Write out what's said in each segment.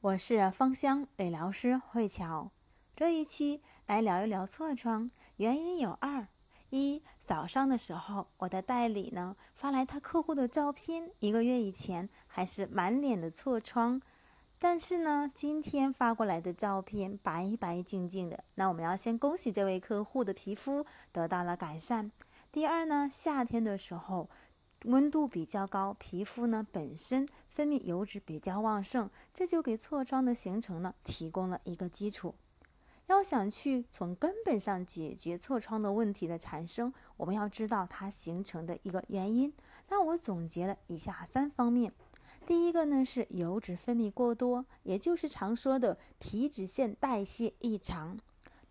我是芳香理疗师慧乔，这一期来聊一聊痤疮，原因有二：一早上的时候，我的代理呢发来他客户的照片，一个月以前还是满脸的痤疮，但是呢今天发过来的照片白白净净的，那我们要先恭喜这位客户的皮肤得到了改善。第二呢，夏天的时候。温度比较高，皮肤呢本身分泌油脂比较旺盛，这就给痤疮的形成呢提供了一个基础。要想去从根本上解决痤疮的问题的产生，我们要知道它形成的一个原因。那我总结了以下三方面：第一个呢是油脂分泌过多，也就是常说的皮脂腺代谢异常。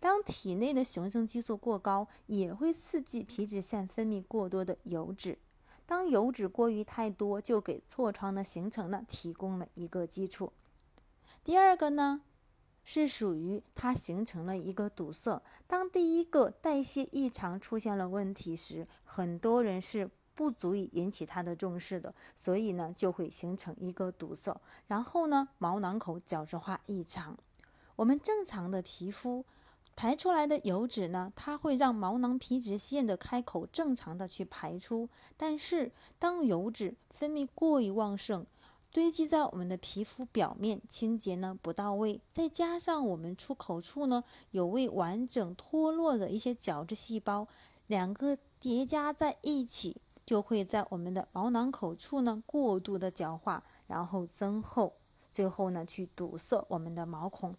当体内的雄性激素过高，也会刺激皮脂腺分泌过多的油脂。当油脂过于太多，就给痤疮的形成呢提供了一个基础。第二个呢，是属于它形成了一个堵塞。当第一个代谢异常出现了问题时，很多人是不足以引起它的重视的，所以呢就会形成一个堵塞。然后呢，毛囊口角质化异常。我们正常的皮肤。排出来的油脂呢，它会让毛囊皮脂腺的开口正常的去排出。但是，当油脂分泌过于旺盛，堆积在我们的皮肤表面，清洁呢不到位，再加上我们出口处呢有未完整脱落的一些角质细胞，两个叠加在一起，就会在我们的毛囊口处呢过度的角化，然后增厚，最后呢去堵塞我们的毛孔。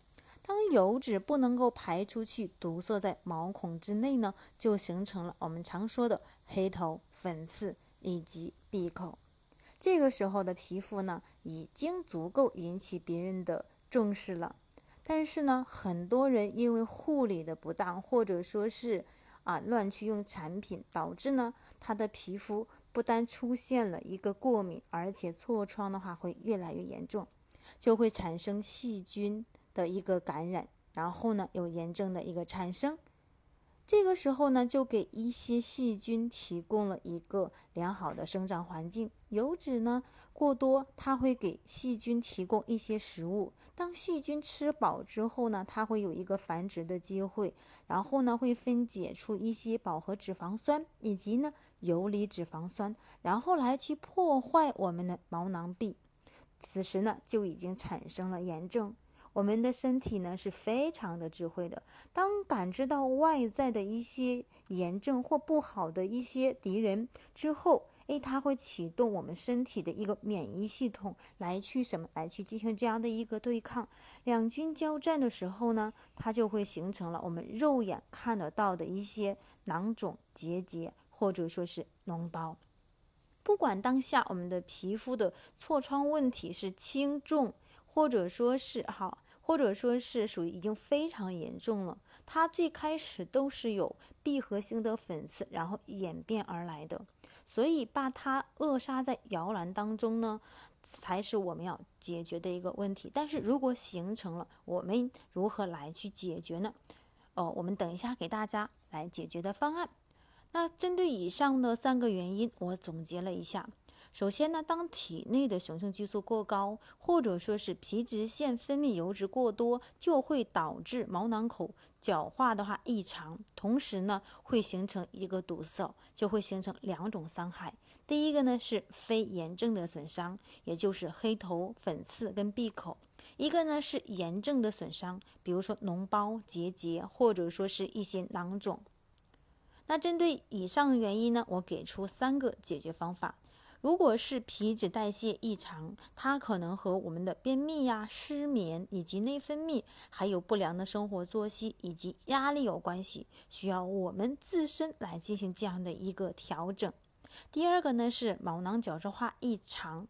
当油脂不能够排出去，堵塞在毛孔之内呢，就形成了我们常说的黑头、粉刺以及闭口。这个时候的皮肤呢，已经足够引起别人的重视了。但是呢，很多人因为护理的不当，或者说是啊乱去用产品，导致呢他的皮肤不单出现了一个过敏，而且痤疮的话会越来越严重，就会产生细菌。的一个感染，然后呢有炎症的一个产生，这个时候呢就给一些细菌提供了一个良好的生长环境。油脂呢过多，它会给细菌提供一些食物。当细菌吃饱之后呢，它会有一个繁殖的机会，然后呢会分解出一些饱和脂肪酸以及呢游离脂肪酸，然后来去破坏我们的毛囊壁。此时呢就已经产生了炎症。我们的身体呢是非常的智慧的，当感知到外在的一些炎症或不好的一些敌人之后，诶，它会启动我们身体的一个免疫系统来去什么来去进行这样的一个对抗。两军交战的时候呢，它就会形成了我们肉眼看得到的一些囊肿结节或者说是脓包。不管当下我们的皮肤的痤疮问题是轻重。或者说是哈，或者说是属于已经非常严重了。它最开始都是有闭合性的粉刺，然后演变而来的。所以把它扼杀在摇篮当中呢，才是我们要解决的一个问题。但是如果形成了，我们如何来去解决呢？哦，我们等一下给大家来解决的方案。那针对以上的三个原因，我总结了一下。首先呢，当体内的雄性激素过高，或者说是皮脂腺分泌油脂过多，就会导致毛囊口角化的话异常，同时呢会形成一个堵塞，就会形成两种伤害。第一个呢是非炎症的损伤，也就是黑头、粉刺跟闭口；一个呢是炎症的损伤，比如说脓包、结节，或者说是一些囊肿。那针对以上原因呢，我给出三个解决方法。如果是皮脂代谢异常，它可能和我们的便秘呀、失眠以及内分泌，还有不良的生活作息以及压力有关系，需要我们自身来进行这样的一个调整。第二个呢是毛囊角质化异常，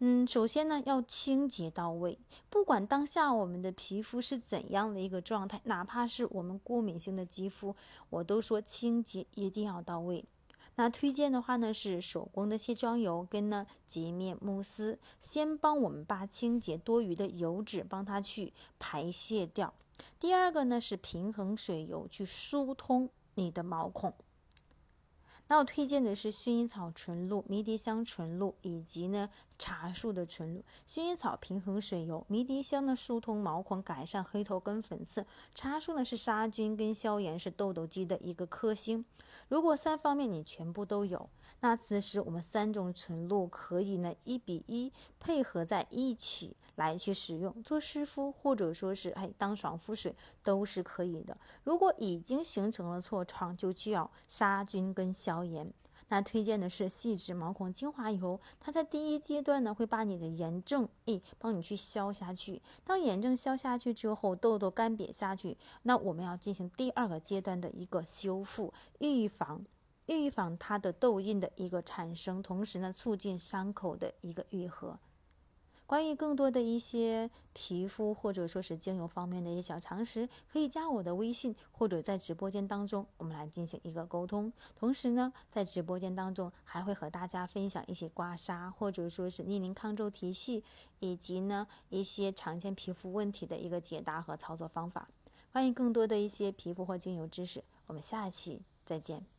嗯，首先呢要清洁到位，不管当下我们的皮肤是怎样的一个状态，哪怕是我们过敏性的肌肤，我都说清洁一定要到位。那推荐的话呢，是手工的卸妆油跟呢洁面慕斯，先帮我们把清洁多余的油脂帮它去排泄掉。第二个呢是平衡水油去疏通你的毛孔。那我推荐的是薰衣草纯露、迷迭香纯露以及呢茶树的纯露，薰衣草平衡水油，迷迭香呢疏通毛孔，改善黑头跟粉刺。茶树呢是杀菌跟消炎，是痘痘肌的一个克星。如果三方面你全部都有，那此时我们三种纯露可以呢一比一配合在一起来去使用，做湿敷或者说是哎当爽肤水都是可以的。如果已经形成了痤疮，就需要杀菌跟消炎。那推荐的是细致毛孔精华油，它在第一阶段呢会把你的炎症诶帮你去消下去。当炎症消下去之后，痘痘干瘪下去，那我们要进行第二个阶段的一个修复预防。预防它的痘印的一个产生，同时呢，促进伤口的一个愈合。关于更多的一些皮肤或者说是精油方面的一些小常识，可以加我的微信，或者在直播间当中，我们来进行一个沟通。同时呢，在直播间当中还会和大家分享一些刮痧或者说是逆龄抗皱体系，以及呢一些常见皮肤问题的一个解答和操作方法。欢迎更多的一些皮肤或精油知识，我们下期再见。